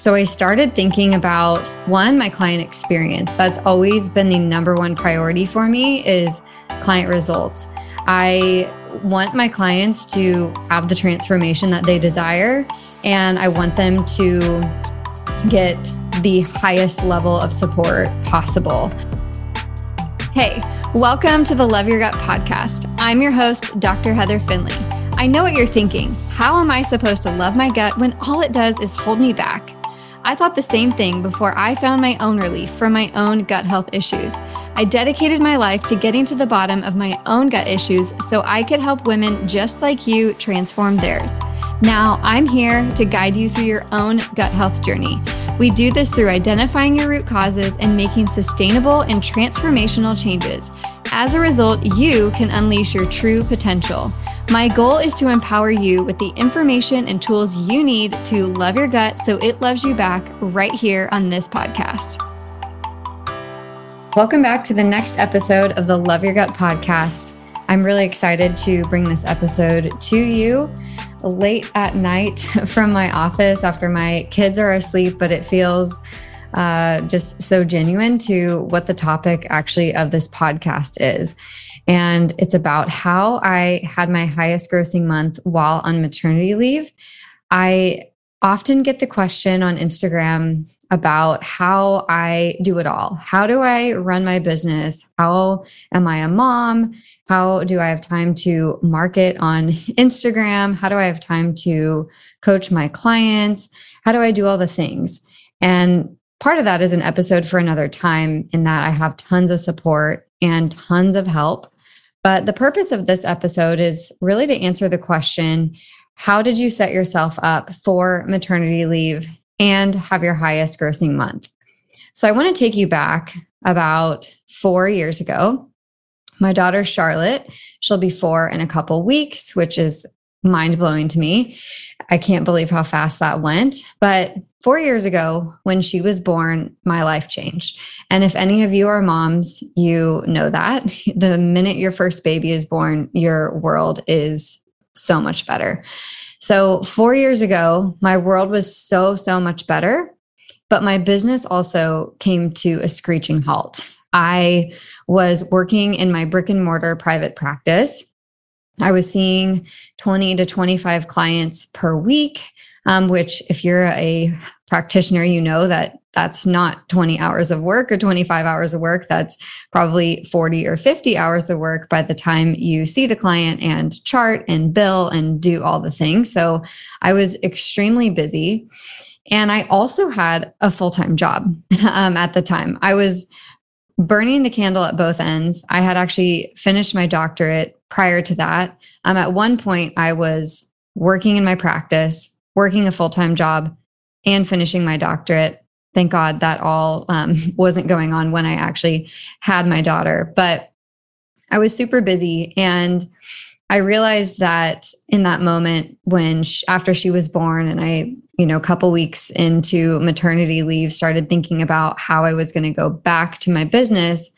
So I started thinking about one, my client experience. That's always been the number one priority for me is client results. I want my clients to have the transformation that they desire and I want them to get the highest level of support possible. Hey, welcome to the Love Your Gut podcast. I'm your host, Dr. Heather Finley. I know what you're thinking. How am I supposed to love my gut when all it does is hold me back? I thought the same thing before I found my own relief from my own gut health issues. I dedicated my life to getting to the bottom of my own gut issues so I could help women just like you transform theirs. Now, I'm here to guide you through your own gut health journey. We do this through identifying your root causes and making sustainable and transformational changes. As a result, you can unleash your true potential. My goal is to empower you with the information and tools you need to love your gut so it loves you back right here on this podcast. Welcome back to the next episode of the Love Your Gut podcast. I'm really excited to bring this episode to you late at night from my office after my kids are asleep, but it feels uh, just so genuine to what the topic actually of this podcast is. And it's about how I had my highest grossing month while on maternity leave. I often get the question on Instagram about how I do it all. How do I run my business? How am I a mom? How do I have time to market on Instagram? How do I have time to coach my clients? How do I do all the things? And part of that is an episode for another time, in that I have tons of support and tons of help. But the purpose of this episode is really to answer the question how did you set yourself up for maternity leave and have your highest grossing month? So I want to take you back about four years ago. My daughter, Charlotte, she'll be four in a couple weeks, which is mind blowing to me. I can't believe how fast that went. But four years ago, when she was born, my life changed. And if any of you are moms, you know that the minute your first baby is born, your world is so much better. So, four years ago, my world was so, so much better, but my business also came to a screeching halt. I was working in my brick and mortar private practice. I was seeing 20 to 25 clients per week, um, which, if you're a practitioner, you know that that's not 20 hours of work or 25 hours of work. That's probably 40 or 50 hours of work by the time you see the client and chart and bill and do all the things. So I was extremely busy. And I also had a full time job um, at the time. I was burning the candle at both ends. I had actually finished my doctorate prior to that. Um, at one point, I was working in my practice, working a full time job, and finishing my doctorate thank God that all um, wasn't going on when I actually had my daughter. But I was super busy and I realized that in that moment when she, after she was born and I, you know, a couple weeks into maternity leave started thinking about how I was going to go back to my business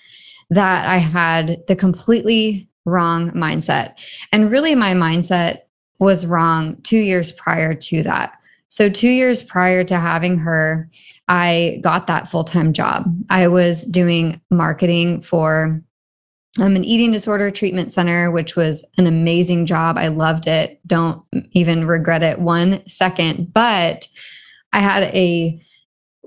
that I had the completely wrong mindset. And really my mindset was wrong 2 years prior to that. So 2 years prior to having her, I got that full time job. I was doing marketing for um, an eating disorder treatment center, which was an amazing job. I loved it. Don't even regret it one second. But I had a,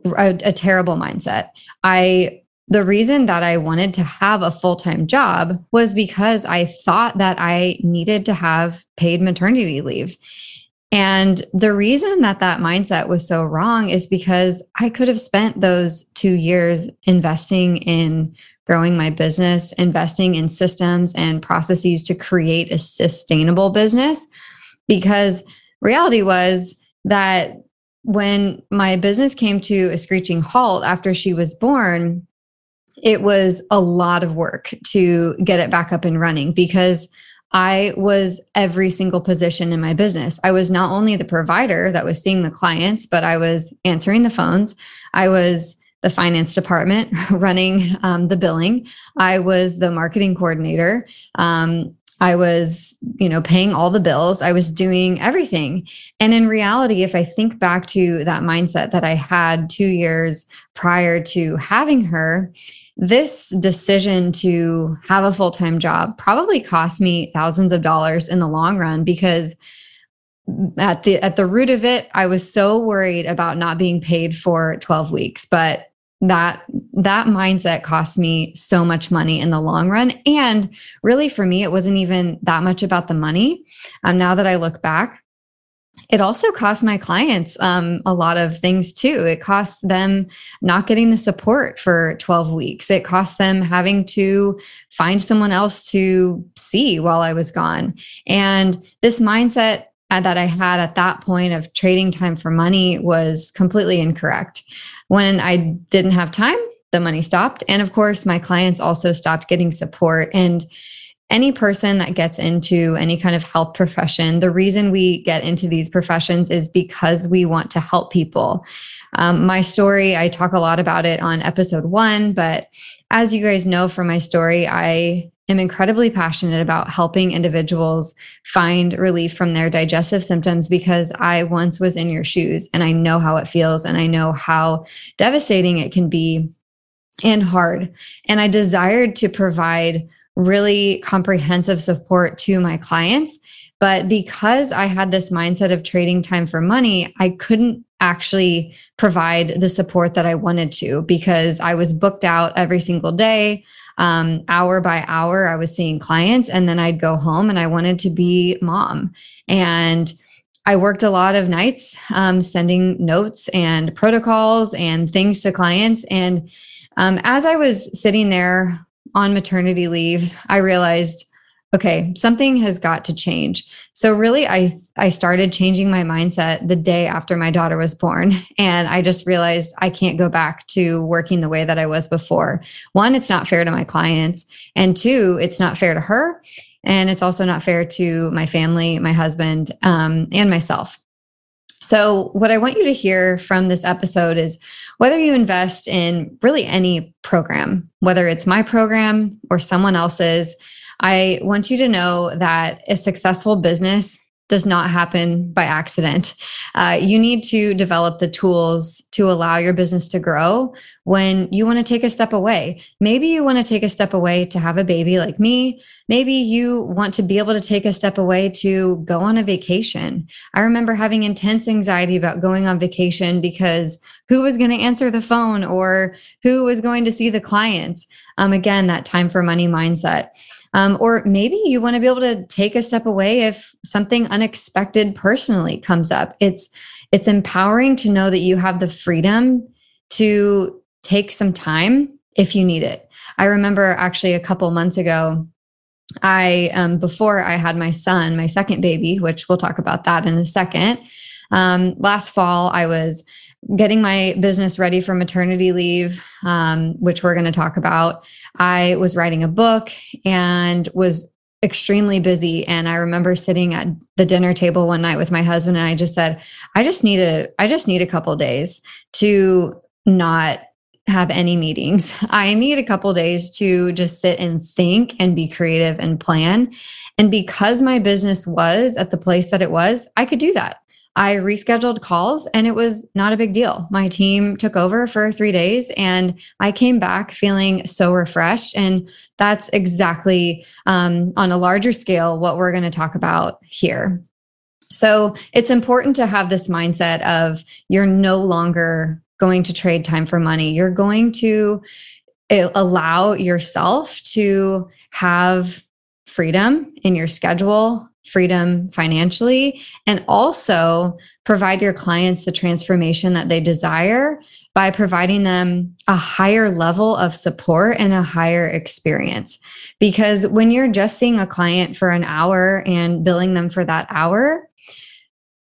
a, a terrible mindset. I the reason that I wanted to have a full time job was because I thought that I needed to have paid maternity leave. And the reason that that mindset was so wrong is because I could have spent those two years investing in growing my business, investing in systems and processes to create a sustainable business. Because reality was that when my business came to a screeching halt after she was born, it was a lot of work to get it back up and running because I was every single position in my business. I was not only the provider that was seeing the clients, but I was answering the phones. I was the finance department running um, the billing. I was the marketing coordinator. Um, I was, you know, paying all the bills. I was doing everything. And in reality, if I think back to that mindset that I had two years prior to having her, this decision to have a full time job probably cost me thousands of dollars in the long run because at the at the root of it i was so worried about not being paid for 12 weeks but that that mindset cost me so much money in the long run. And really for me it wasn't even that much about the money. Um, now that i look back it also cost my clients um, a lot of things too it costs them not getting the support for 12 weeks it cost them having to find someone else to see while i was gone and this mindset uh, that i had at that point of trading time for money was completely incorrect when I didn't have time, the money stopped. And of course, my clients also stopped getting support. And any person that gets into any kind of health profession, the reason we get into these professions is because we want to help people. Um, my story, I talk a lot about it on episode one, but as you guys know from my story, I am incredibly passionate about helping individuals find relief from their digestive symptoms because I once was in your shoes and I know how it feels and I know how devastating it can be and hard. And I desired to provide really comprehensive support to my clients. But because I had this mindset of trading time for money, I couldn't actually provide the support that I wanted to because I was booked out every single day um, hour by hour, I was seeing clients, and then I'd go home and I wanted to be mom. And I worked a lot of nights um, sending notes and protocols and things to clients. And um, as I was sitting there on maternity leave, I realized okay, something has got to change. So really I I started changing my mindset the day after my daughter was born and I just realized I can't go back to working the way that I was before. One, it's not fair to my clients, and two, it's not fair to her, and it's also not fair to my family, my husband, um, and myself. So, what I want you to hear from this episode is whether you invest in really any program, whether it's my program or someone else's, I want you to know that a successful business does not happen by accident. Uh, you need to develop the tools to allow your business to grow when you want to take a step away. Maybe you want to take a step away to have a baby like me. Maybe you want to be able to take a step away to go on a vacation. I remember having intense anxiety about going on vacation because who was going to answer the phone or who was going to see the clients? Um, again, that time for money mindset. Um, or maybe you want to be able to take a step away if something unexpected personally comes up. It's it's empowering to know that you have the freedom to take some time if you need it. I remember actually a couple months ago, I um, before I had my son, my second baby, which we'll talk about that in a second. Um, last fall, I was getting my business ready for maternity leave, um, which we're going to talk about. I was writing a book and was extremely busy. And i remember sitting at the dinner table one night with my husband and i just said i just need a i just need a couple days to not have any meetings. I need a couple days to just sit and think and be creative and plan. And because my business was at the place that it was i could do that I rescheduled calls and it was not a big deal. My team took over for three days and I came back feeling so refreshed. And that's exactly um, on a larger scale what we're going to talk about here. So it's important to have this mindset of you're no longer going to trade time for money. You're going to eh, allow yourself to have freedom in your schedule, freedom financially, and also provide your clients the transformation that they desire by providing them a higher level of support and a higher experience. Because when you're just seeing a client for an hour and billing them for that hour,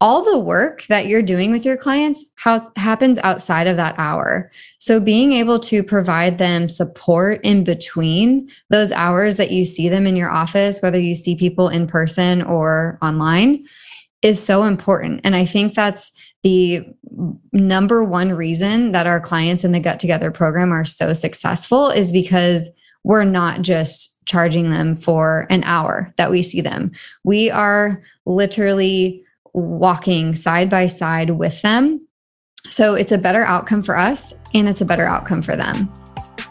all the work that you're doing with your clients happens outside of that hour. So, being able to provide them support in between those hours that you see them in your office, whether you see people in person or online, is so important. And I think that's the number one reason that our clients in the Gut Together program are so successful is because we're not just charging them for an hour that we see them. We are literally walking side by side with them. So it's a better outcome for us and it's a better outcome for them.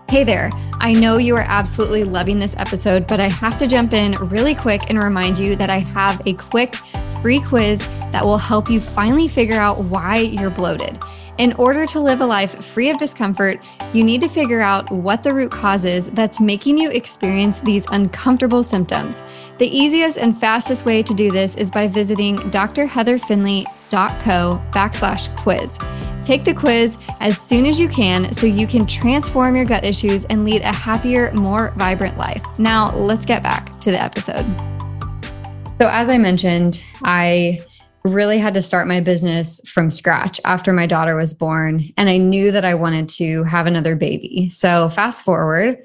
Hey there. I know you are absolutely loving this episode, but I have to jump in really quick and remind you that I have a quick free quiz that will help you finally figure out why you're bloated. In order to live a life free of discomfort, you need to figure out what the root cause is that's making you experience these uncomfortable symptoms. The easiest and fastest way to do this is by visiting drheatherfinley.co backslash quiz. Take the quiz as soon as you can so you can transform your gut issues and lead a happier, more vibrant life. Now, let's get back to the episode. So, as I mentioned, I really had to start my business from scratch after my daughter was born. And I knew that I wanted to have another baby. So, fast forward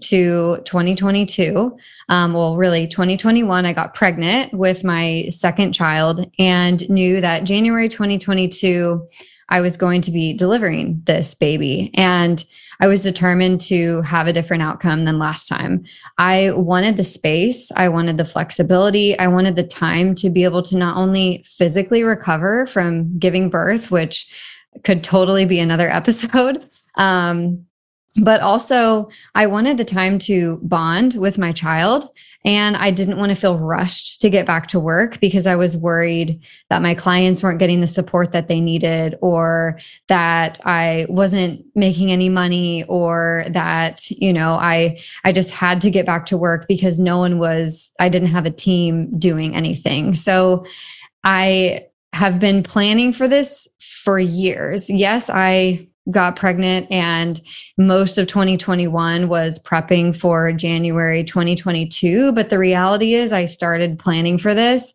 to 2022. Um, well, really, 2021, I got pregnant with my second child and knew that January 2022, I was going to be delivering this baby. And I was determined to have a different outcome than last time. I wanted the space, I wanted the flexibility, I wanted the time to be able to not only physically recover from giving birth, which could totally be another episode. Um, but also, I wanted the time to bond with my child and I didn't want to feel rushed to get back to work because I was worried that my clients weren't getting the support that they needed, or that I wasn't making any money, or that, you know, I I just had to get back to work because no one was, I didn't have a team doing anything. So I have been planning for this for years. Yes, I got pregnant and most of 2021 was prepping for January 2022 but the reality is I started planning for this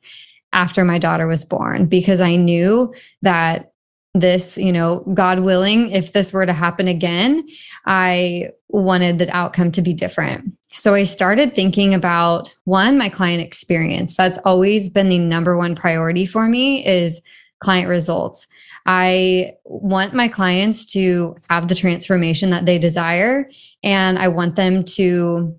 after my daughter was born because I knew that this, you know, God willing, if this were to happen again, I wanted the outcome to be different. So I started thinking about one, my client experience. That's always been the number one priority for me is client results. I want my clients to have the transformation that they desire, and I want them to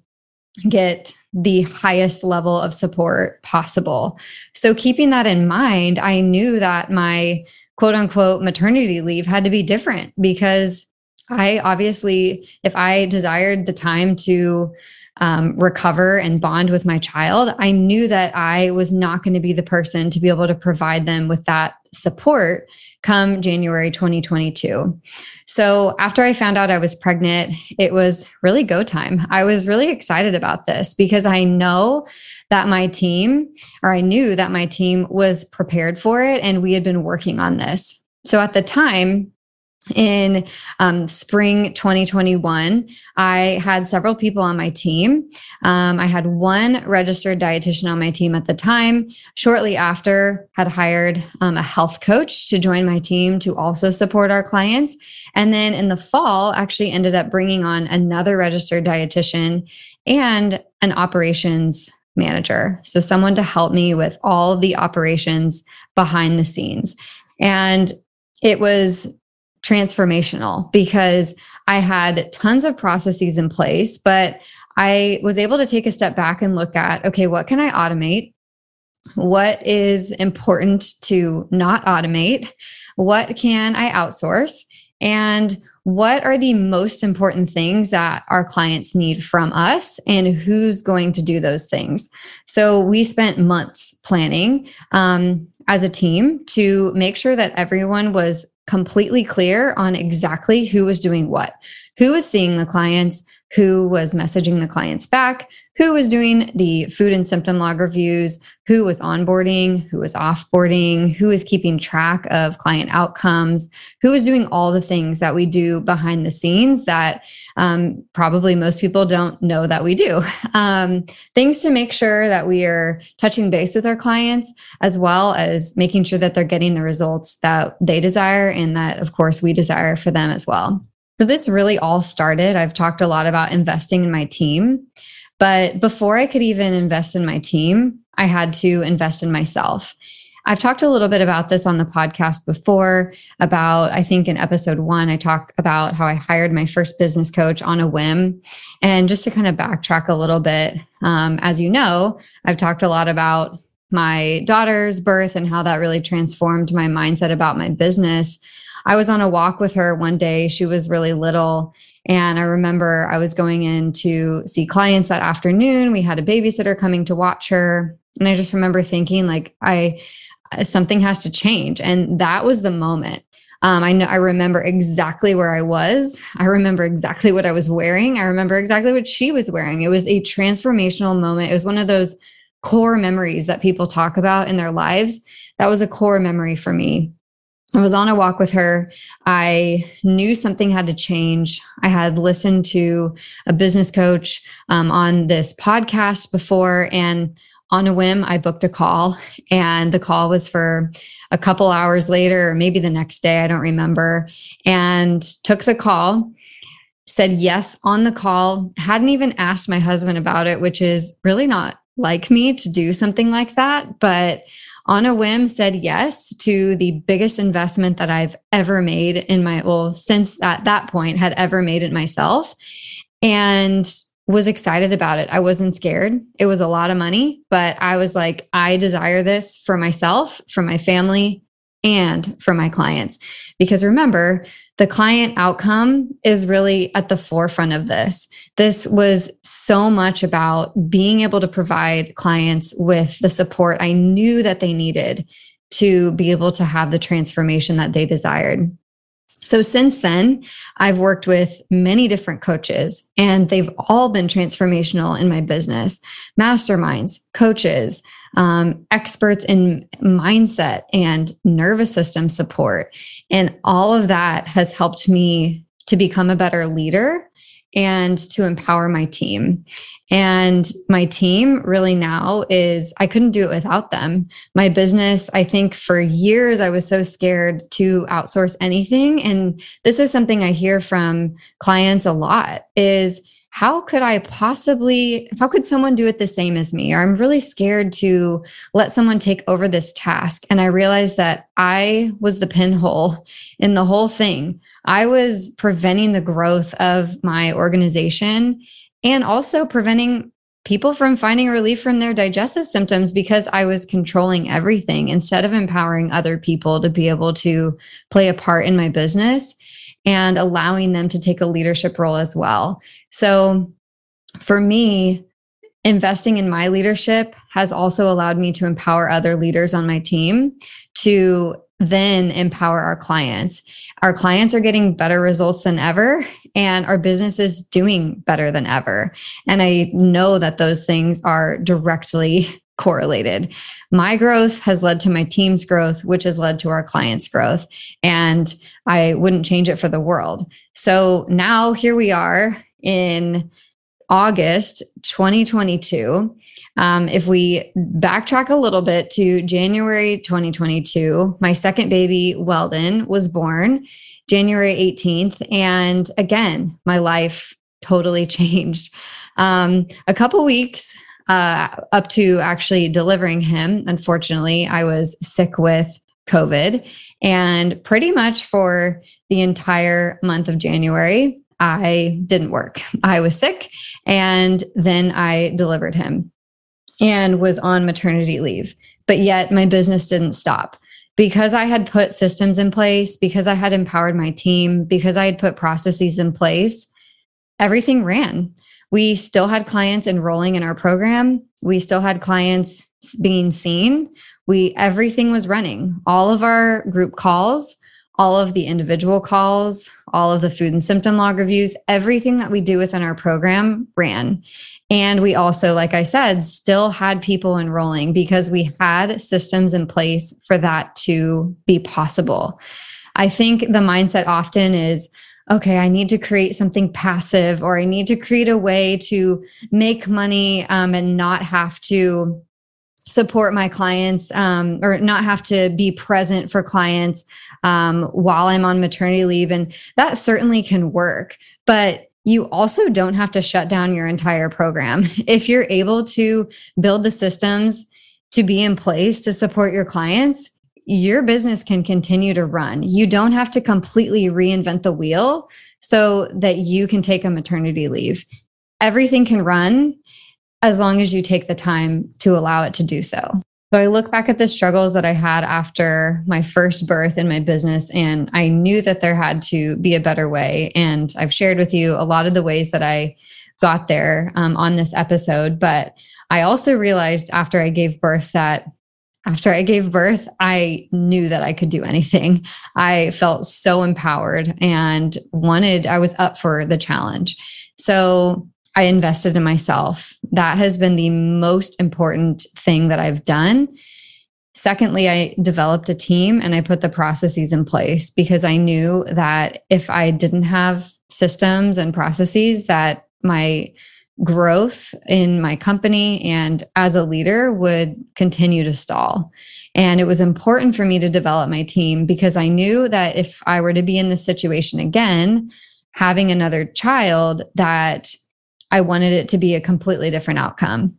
get the highest level of support possible. So, keeping that in mind, I knew that my quote unquote maternity leave had to be different because I obviously, if I desired the time to um, recover and bond with my child, I knew that I was not going to be the person to be able to provide them with that support come January 2022. So after I found out I was pregnant, it was really go time. I was really excited about this because I know that my team, or I knew that my team was prepared for it and we had been working on this. So at the time, in um, spring 2021 i had several people on my team. Um, i had one registered dietitian on my team at the time. Shortly after had hired um, a health coach to join my team to also support our clients. And then in the fall actually ended up bringing on another registered dietitian and an operations manager. So someone to help me with all of the operations behind the scenes. And it was transformational because I had tons of processes in place, but I was able to take a step back and look at okay, what can I automate? What is important to not automate? What can I outsource? And what are the most important things that our clients need from us and who's going to do those things so we spent months planning um, as a team to make sure that everyone was completely clear on exactly who was doing what, who was seeing the clients, who was messaging the clients back, who was doing the food and symptom log reviews, who was onboarding, who was offboarding, who was keeping track of client outcomes, who was doing all the things that we do behind the scenes that um, probably most people don't know that we do. Um, things to make sure that we are touching base with our clients, as well as making sure that they're getting the results that they desire and that, of course, we desire for them as well. So, this really all started. I've talked a lot about investing in my team. But before I could even invest in my team, I had to invest in myself. I've talked a little bit about this on the podcast before. About, I think in episode one, I talk about how I hired my first business coach on a whim. And just to kind of backtrack a little bit, um, as you know, I've talked a lot about my daughter's birth and how that really transformed my mindset about my business. I was on a walk with her one day. She was really little. And I remember I was going in to see clients that afternoon. We had a babysitter coming to watch her. And I just remember thinking, like, I, something has to change. And that was the moment. Um, I know I remember exactly where I was. I remember exactly what I was wearing. I remember exactly what she was wearing. It was a transformational moment. It was one of those core memories that people talk about in their lives. That was a core memory for me. I was on a walk with her. I knew something had to change. I had listened to a business coach um, on this podcast before, and on a whim, I booked a call. And the call was for a couple hours later, or maybe the next day, I don't remember, and took the call. Said yes on the call, hadn't even asked my husband about it, which is really not like me to do something like that, but on a whim said yes to the biggest investment that I've ever made in my well since at that point had ever made it myself and was excited about it. I wasn't scared. It was a lot of money, but I was like I desire this for myself, for my family, and for my clients. Because remember, the client outcome is really at the forefront of this. This was so much about being able to provide clients with the support I knew that they needed to be able to have the transformation that they desired. So since then, I've worked with many different coaches and they've all been transformational in my business masterminds, coaches, um, experts in mindset and nervous system support. And all of that has helped me to become a better leader and to empower my team. And my team really now is, I couldn't do it without them. My business, I think for years, I was so scared to outsource anything. And this is something I hear from clients a lot is, how could I possibly, how could someone do it the same as me? Or I'm really scared to let someone take over this task. And I realized that I was the pinhole in the whole thing. I was preventing the growth of my organization and also preventing people from finding relief from their digestive symptoms because I was controlling everything instead of empowering other people to be able to play a part in my business and allowing them to take a leadership role as well. So for me, investing in my leadership has also allowed me to empower other leaders on my team to then empower our clients. Our clients are getting better results than ever, and our business is doing better than ever. And I know that those things are directly correlated. My growth has led to my team's growth, which has led to our clients' growth. And I wouldn't change it for the world. So now here we are in August 2022. Um, if we backtrack a little bit to January 2022, my second baby, Weldon, was born January 18th. And again, my life totally changed. Um, a couple weeks uh, up to actually delivering him. Unfortunately, I was sick with COVID. And pretty much for the entire month of January, I didn't work. I was sick. And then I delivered him and was on maternity leave. But yet my business didn't stop because I had put systems in place, because I had empowered my team, because I had put processes in place, everything ran we still had clients enrolling in our program. We still had clients being seen. We everything was running. All of our group calls, all of the individual calls, all of the food and symptom log reviews, everything that we do within our program ran. And we also, like I said, still had people enrolling because we had systems in place for that to be possible. I think the mindset often is, okay, I need to create something passive or I need to create a way to make money um, and not have to support my clients um, or not have to be present for clients um, while I'm on maternity leave. And that certainly can work. But you also don't have to shut down your entire program. If you're able to build the systems to be in place to support your clients, your business can continue to run. You don't have to completely reinvent the wheel so that you can take a maternity leave. Everything can run as long as you take the time to allow it to do so. So I look back at the struggles that I had after my first birth in my business, and I knew that there had to be a better way. And I've shared with you a lot of the ways that I got there um, on this episode. But I also realized after I gave birth that after I gave birth, I knew that I could do anything. I felt so empowered and wanted, I was up for the challenge. So I invested in myself. That has been the most important thing that I've done. Secondly, I developed a team and I put the processes in place because I knew that if I didn't have systems and processes that my growth in my company and as a leader would continue to stall. And it was important for me to develop my team because I knew that if I were to be in this situation again, having another child, that I wanted it to be a completely different outcome.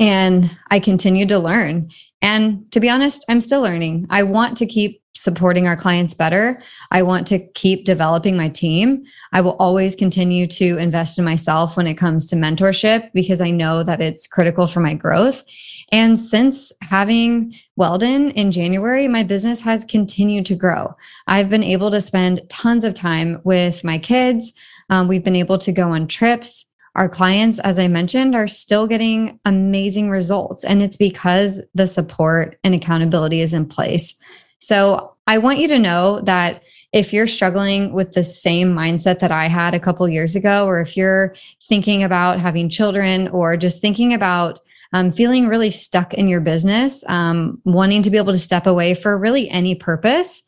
And I continued to learn. And to be honest, I'm still learning. I want to keep supporting our clients better. I want to keep developing my team. I will always continue to invest in myself when it comes to mentorship because I know that it's critical for my growth. And since having Weldon in January, my business has continued to grow. I've been able to spend tons of time with my kids. Um, we've been able to go on trips. Our clients, as I mentioned, are still getting amazing results. And it's because the support and accountability is in place. So I want you to know that if you're struggling with the same mindset that I had a couple years ago, or if you're thinking about having children or just thinking about um, feeling really stuck in your business, um, wanting to be able to step away for really any purpose,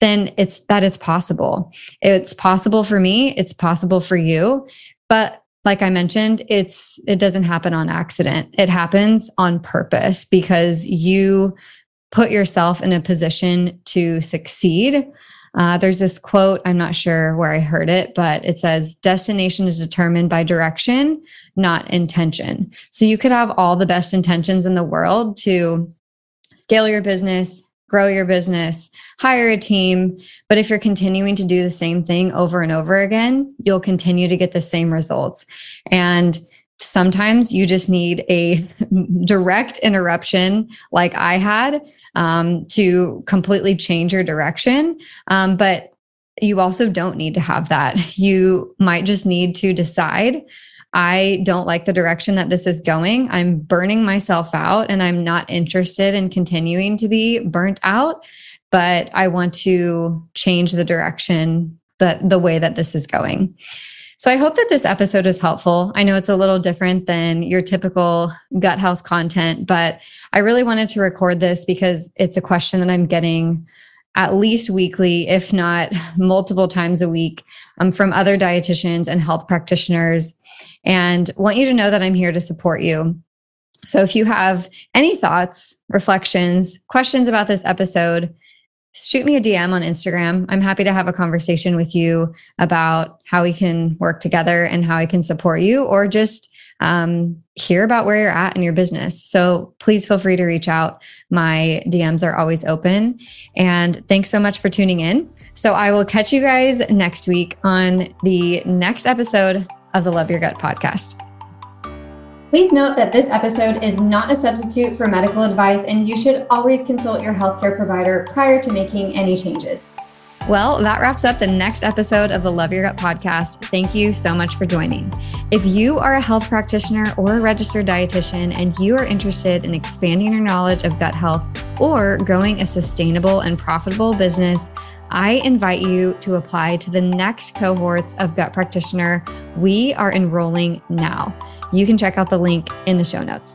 then it's that it's possible. It's possible for me, it's possible for you. But like I mentioned, it's it doesn't happen on accident. It happens on purpose because you put yourself in a position to succeed. Uh, there's this quote, I'm not sure where I heard it, but it says, Destination is determined by direction, not intention. So you could have all the best intentions in the world to scale your business, grow your business, hire a team. But if you're continuing to do the same thing over and over again, you'll continue to get the same results. And sometimes you just need a direct interruption like i had um, to completely change your direction um, but you also don't need to have that you might just need to decide i don't like the direction that this is going i'm burning myself out and i'm not interested in continuing to be burnt out but i want to change the direction that the way that this is going so I hope that this episode is helpful. I know it's a little different than your typical gut health content, but I really wanted to record this because it's a question that I'm getting at least weekly, if not multiple times a week, um, from other dietitians and health practitioners. And want you to know that I'm here to support you. So if you have any thoughts, reflections, questions about this episode, shoot me a DM on Instagram. I'm happy to have a conversation with you about how we can work together and how I can support you, or just um, hear about where you're at in your business. So please feel free to reach out. My DMs are always open. And thanks so much for tuning in. So I will catch you guys next week on the next episode of the Love Your Gut podcast. Please note that this episode is not a substitute for medical advice, and you should always consult your healthcare provider prior to making any changes. Well, that wraps up the next episode of the Love Your Gut podcast. Thank you so much for joining. If you are a health practitioner or a registered dietitian and you are interested in expanding your knowledge of gut health or growing a sustainable and profitable business, I invite you to apply to the next cohorts of Gut Practitioner. We are enrolling now. You can check out the link in the show notes.